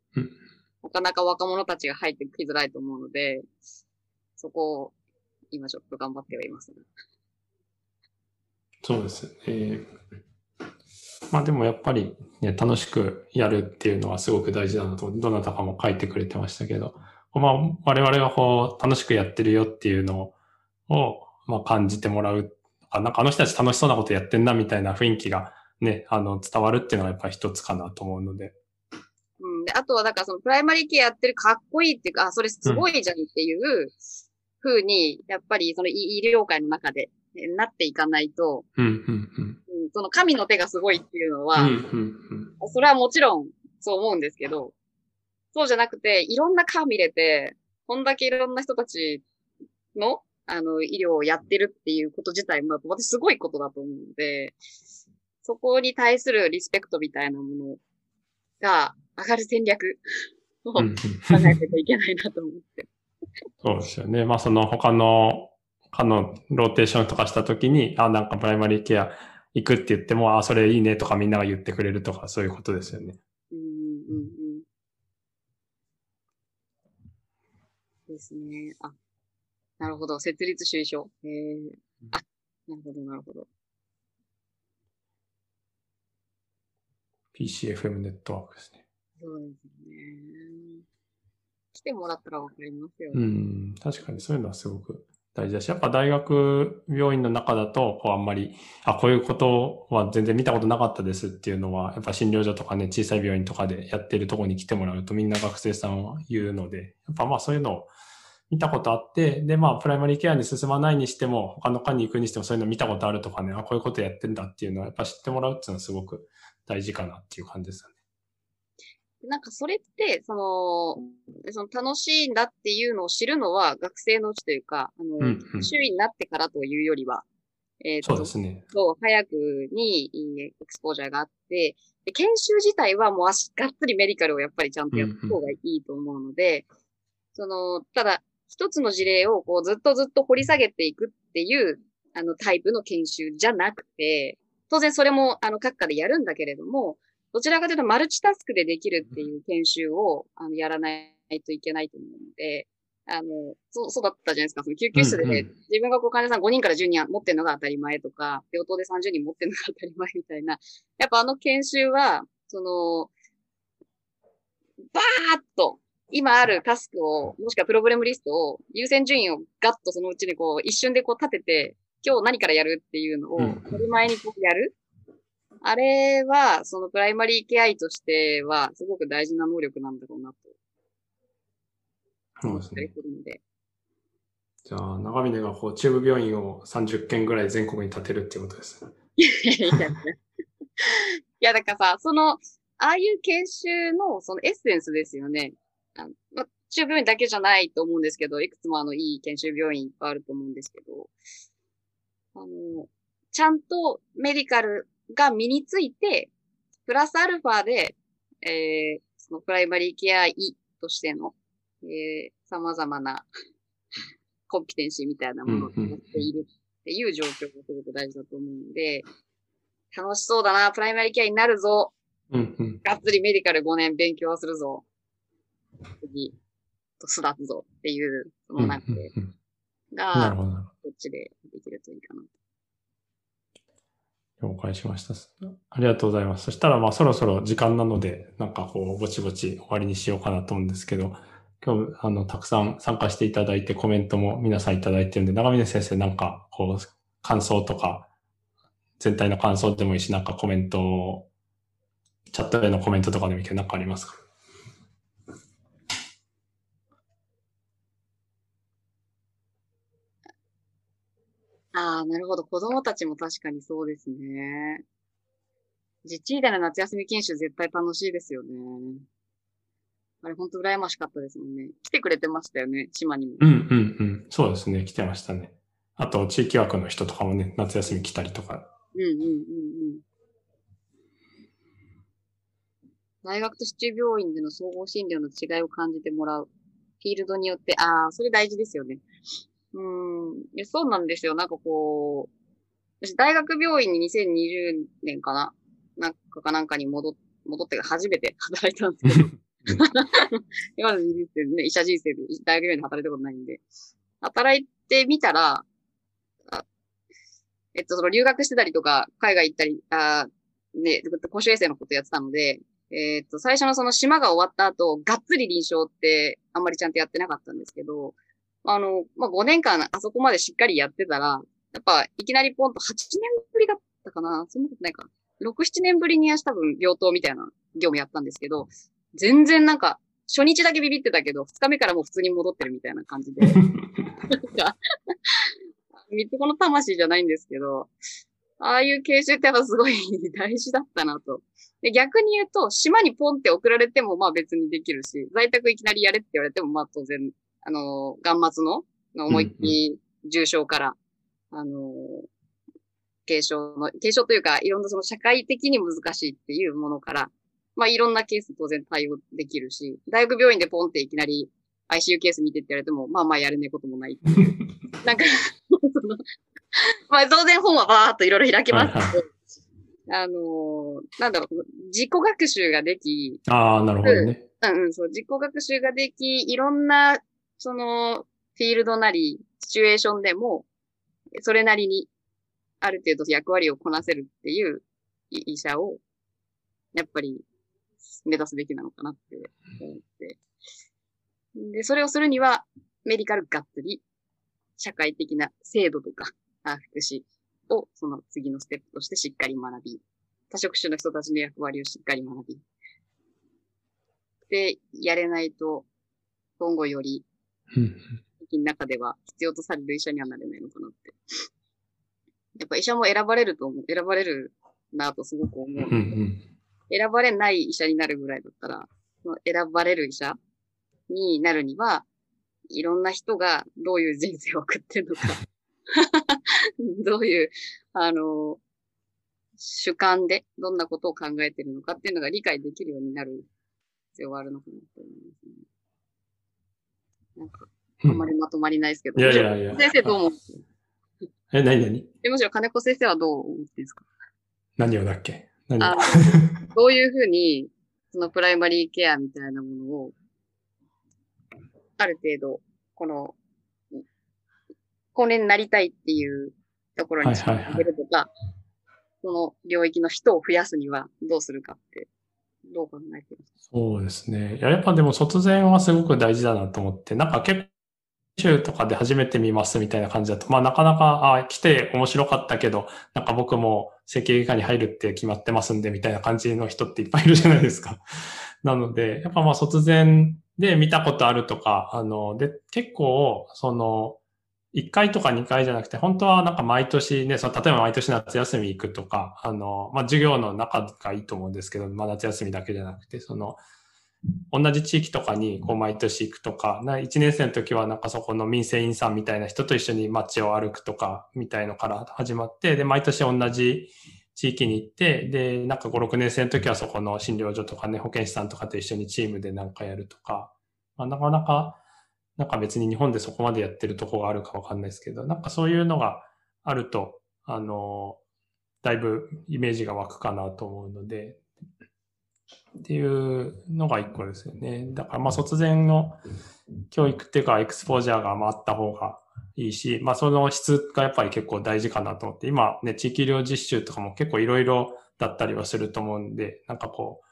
なかなか若者たちが入ってきづらいと思うので、そこを今ちょっと頑張ってはいます、ね。そうですね。まあでもやっぱり、ね、楽しくやるっていうのはすごく大事だなと、どなたかも書いてくれてましたけど、まあ我々がこう楽しくやってるよっていうのを、まあ感じてもらうあ、なんかあの人たち楽しそうなことやってんなみたいな雰囲気がね、あの、伝わるっていうのはやっぱり一つかなと思うので。うん。で、あとはだからそのプライマリーケアやってるかっこいいっていうか、あ、それすごいじゃんっていう風に、やっぱりその医療界の中で、なっていかないと、うんうんうん、その神の手がすごいっていうのは、それはもちろんそう思うんですけど、そうじゃなくて、いろんな科見れて、こんだけいろんな人たちのあの、医療をやってるっていうこと自体も、私すごいことだと思うので、そこに対するリスペクトみたいなものが上がる戦略を考えなきゃいけないなと思って。そうですよね。まあその他の、他のローテーションとかしたときに、あ、なんかプライマリーケア行くって言っても、あ、それいいねとかみんなが言ってくれるとか、そういうことですよね。うんうんうん。ですね。あ、なるほど。設立主意書。えー、あ、なるほど、なるほど。PCFM ネットワークですね。そうですね。来てもらったらわかりますよね。うん、確かにそういうのはすごく大事だし、やっぱ大学病院の中だと、こうあんまり、あ、こういうことは全然見たことなかったですっていうのは、やっぱ診療所とかね、小さい病院とかでやってるとこに来てもらうとみんな学生さんは言うので、やっぱまあそういうのを見たことあって、で、まあ、プライマリーケアに進まないにしても、他の科に行くにしてもそういうの見たことあるとかね、あ、こういうことやってんだっていうのは、やっぱ知ってもらうっていうのはすごく大事かなっていう感じですよね。なんかそれって、その、その楽しいんだっていうのを知るのは学生のうちというか、あの、うんうん、周囲になってからというよりは、えー、そうですね。そう、早くにエクスポージャーがあって、で研修自体はもう足、がっつりメディカルをやっぱりちゃんとやった方がいいと思うので、うんうん、その、ただ、一つの事例をこうずっとずっと掘り下げていくっていう、あのタイプの研修じゃなくて、当然それもあの各科でやるんだけれども、どちらかというとマルチタスクでできるっていう研修をあのやらないといけないと思うので、あの、そう、そうだったじゃないですか。その救急室で、ね、うんうん、自分がこう患者さん5人から10人持ってるのが当たり前とか、病棟で30人持ってるのが当たり前みたいな。やっぱあの研修は、その、バーッと今あるタスクを、もしくはプログラムリストを、優先順位をガッとそのうちにこう、一瞬でこう立てて、今日何からやるっていうのを、当たり前にこうやる。あれは、そのプライマリーケア医としては、すごく大事な能力なんだろうなと。そうですね。じゃあ、長峰がこう中部病院を30件ぐらい全国に建てるっていうことです。いや、いやだからさ、その、ああいう研修のそのエッセンスですよね。あのま、中部病院だけじゃないと思うんですけど、いくつもあのいい研修病院いっぱいあると思うんですけど、あの、ちゃんとメディカルが身について、プラスアルファで、えー、そのプライマリーケア医としての、えー、様々なコンピテンシーみたいなものをやっているっていう状況がすごく大事だと思うんで、楽しそうだな、プライマリーケアになるぞ。うんうん、がっつりメディカル5年勉強するぞ。次、と育つぞっていう、その中で、が、どっちでできるといいかな。了解しました。ありがとうございます。そしたら、まあ、そろそろ時間なので、なんかこう、ぼちぼち終わりにしようかなと思うんですけど、今日、あの、たくさん参加していただいて、コメントも皆さんいただいてるんで、長峰先生、なんか、こう、感想とか、全体の感想でもいいし、なんかコメント、チャットへのコメントとかでもいいけど、なんかありますか？ああ、なるほど。子供たちも確かにそうですね。自治医大の夏休み研修絶対楽しいですよね。あれ、ほんと羨ましかったですもんね。来てくれてましたよね、島にも。うんうんうん。そうですね、来てましたね。あと、地域枠の人とかもね、夏休み来たりとか。うんうんうんうん。大学と市中病院での総合診療の違いを感じてもらう。フィールドによって、ああ、それ大事ですよね。うん。いや、そうなんですよ。なんかこう、私大学病院に2020年かななんかかなんかに戻っ、戻って初めて 働いたんですけど。今の人生でね、医者人生で大学病院で働いたことないんで。働いてみたら、あえっと、その留学してたりとか、海外行ったり、あね、公衆衛生のことやってたので、えっと、最初のその島が終わった後、がっつり臨床ってあんまりちゃんとやってなかったんですけど、あの、まあ、5年間あそこまでしっかりやってたら、やっぱいきなりポンと8年ぶりだったかなそんなことないか。6、7年ぶりに多分病棟みたいな業務やったんですけど、全然なんか、初日だけビビってたけど、2日目からもう普通に戻ってるみたいな感じで。三つ子の魂じゃないんですけど、ああいう研修ってやっぱすごい大事だったなと。で逆に言うと、島にポンって送られてもまあ別にできるし、在宅いきなりやれって言われてもまあ当然あの、元末の思いっきり重症から、うんうん、あの、軽症の、軽症というか、いろんなその社会的に難しいっていうものから、まあいろんなケース当然対応できるし、大学病院でポンっていきなり ICU ケース見てって言われても、まあまあやれないこともないっていう。なんかその、まあ当然本はバーっといろいろ開けますけど、あのー、なんだろう、自己学習ができ、ああ、なるほどね。うんうん、そう、自己学習ができ、いろんなその、フィールドなり、シチュエーションでも、それなりに、ある程度役割をこなせるっていう医者を、やっぱり、目指すべきなのかなって思って。で、それをするには、メディカルがっつり、社会的な制度とか、福祉を、その次のステップとしてしっかり学び、多職種の人たちの役割をしっかり学び、で、やれないと、今後よりの中では必要とされる医者にはなれないのかなって。やっぱ医者も選ばれると思う、選ばれるなとすごく思う、選ばれない医者になるぐらいだったら、その選ばれる医者になるには、いろんな人がどういう人生を送ってるのか どういう、あの、主観でどんなことを考えてるのかっていうのが理解できるようになる必要があるのかなと思いますね。なんか、あんまりまとまりないですけど。いやいやいや。先生どう思う？え、何何？え、もちろん金子先生はどう思ってんですか？何をだっけ？何あ どういうふうに、そのプライマリーケアみたいなものを、ある程度、この、これになりたいっていうところに入れるとか、その領域の人を増やすにはどうするかってどう考えてるそうですね。いや、やっぱでも卒前はすごく大事だなと思って、なんか結構、週とかで初めて見ますみたいな感じだと、まあなかなか、あ来て面白かったけど、なんか僕も整形外科に入るって決まってますんで、みたいな感じの人っていっぱいいるじゃないですか。なので、やっぱまあ卒前で見たことあるとか、あの、で、結構、その、1回とか2回じゃなくて、本当はなんか毎年ね、その例えば毎年夏休み行くとか、あの、まあ、授業の中がいいと思うんですけど、まあ、夏休みだけじゃなくて、その、同じ地域とかにこう毎年行くとか、な1年生の時はなんかそこの民生委員さんみたいな人と一緒に街を歩くとかみたいのから始まって、で、毎年同じ地域に行って、で、なんか5、6年生の時はそこの診療所とかね、保健師さんとかと一緒にチームでなんかやるとか、まあ、なかなかなんか別に日本でそこまでやってるとこがあるかわかんないですけど、なんかそういうのがあると、あの、だいぶイメージが湧くかなと思うので、っていうのが一個ですよね。だからまあ卒前の教育っていうかエクスポージャーがあった方がいいし、まあその質がやっぱり結構大事かなと思って、今ね、地域医療実習とかも結構いろいろだったりはすると思うんで、なんかこう、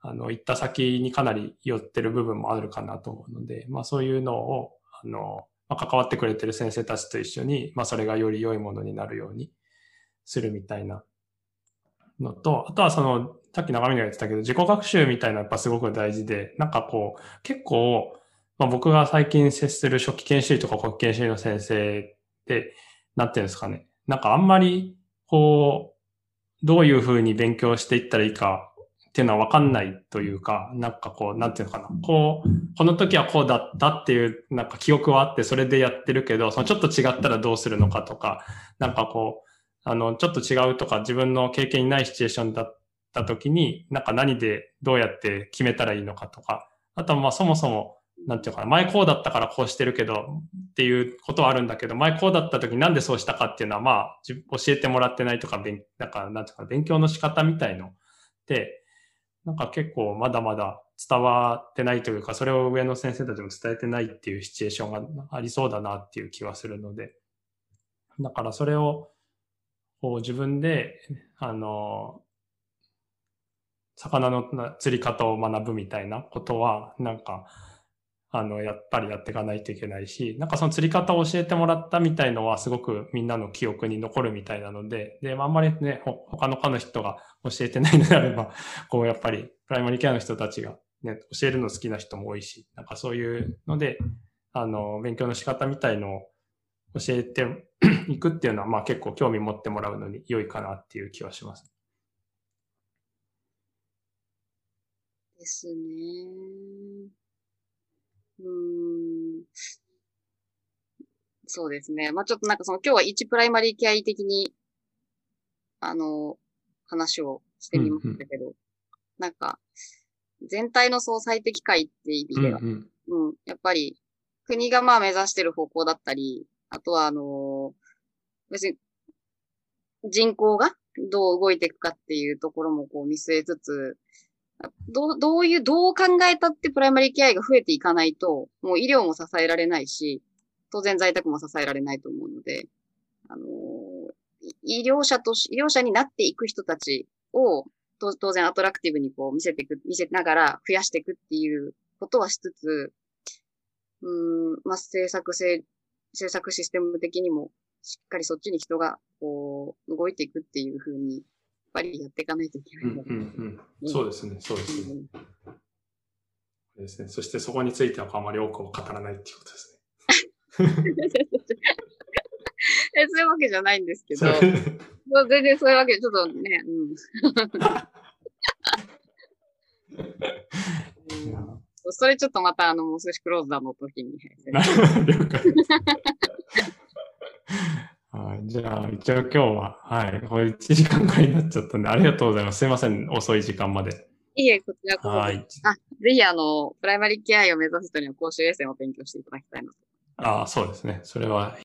あの、行った先にかなり寄ってる部分もあるかなと思うので、まあそういうのを、あの、まあ、関わってくれてる先生たちと一緒に、まあそれがより良いものになるようにするみたいなのと、あとはその、さっき長見が言ってたけど、自己学習みたいなやっぱすごく大事で、なんかこう、結構、まあ僕が最近接する初期研修医とか後期研修医の先生って、なんていうんですかね。なんかあんまり、こう、どういうふうに勉強していったらいいかっていうのはわかんないというか、なんかこう、なんていうのかな。こう、この時はこうだったっていう、なんか記憶はあってそれでやってるけど、そのちょっと違ったらどうするのかとか、なんかこう、あの、ちょっと違うとか自分の経験にないシチュエーションだった時に、なんか何でどうやって決めたらいいのかとか、あとはまあそもそも、なんていうかな、前こうだったからこうしてるけどっていうことはあるんだけど、前こうだった時になんでそうしたかっていうのはまあ教えてもらってないとか、なんか、なんていうか、勉強の仕方みたいので、なんか結構まだまだ伝わってないというか、それを上の先生たちも伝えてないっていうシチュエーションがありそうだなっていう気はするので、だからそれをこう自分で、あの、魚の釣り方を学ぶみたいなことは、なんか、あの、やっぱりやっていかないといけないし、なんかその釣り方を教えてもらったみたいのはすごくみんなの記憶に残るみたいなので、で、まあんまりね、他の科の人が教えてないのであれば、こうやっぱりプライマリーケアの人たちがね、教えるの好きな人も多いし、なんかそういうので、あの、勉強の仕方みたいのを教えていくっていうのは、まあ結構興味持ってもらうのに良いかなっていう気はします。ですね。うん。そうですね。まあちょっとなんかその今日は一プライマリーケア医的に、あの、話をしてみましたけど、うんうん、なんか、全体の総裁的会って意味では、うん、うん、やっぱり国がまあ目指してる方向だったり、あとはあの別に人口がどう動いていくかっていうところもこう見据えつつ、どう、どういう、どう考えたってプライマリーケアが増えていかないと、もう医療も支えられないし、当然在宅も支えられないと思うので、あのー、医療者とし医療者になっていく人たちを、当然アトラクティブにこう見せていく、見せながら増やしていくっていうことはしつつ、うん、まあ、政策性、政策システム的にも、しっかりそっちに人が、こう、動いていくっていうふうに、ぱりやっていかないといけない。うんうんうん、そうですね、そうですね。うん、ですね。そしてそこについてはあまり多くを語らないっていうことですね。えそういうわけじゃないんですけど、全然そういうわけで、ちょっとね、うん。それちょっとまた、あの、もう少しクローズダの時に。了解。はい。じゃあ、一応今日は、はい。これ1時間くらいになっちゃったんで、ありがとうございます。すいません。遅い時間まで。いいえ、こちらこそ。はい。あ、ぜひ、あの、プライマリーケアを目指す人には公衆衛生を勉強していただきたいなと。ああ、そうですね。それは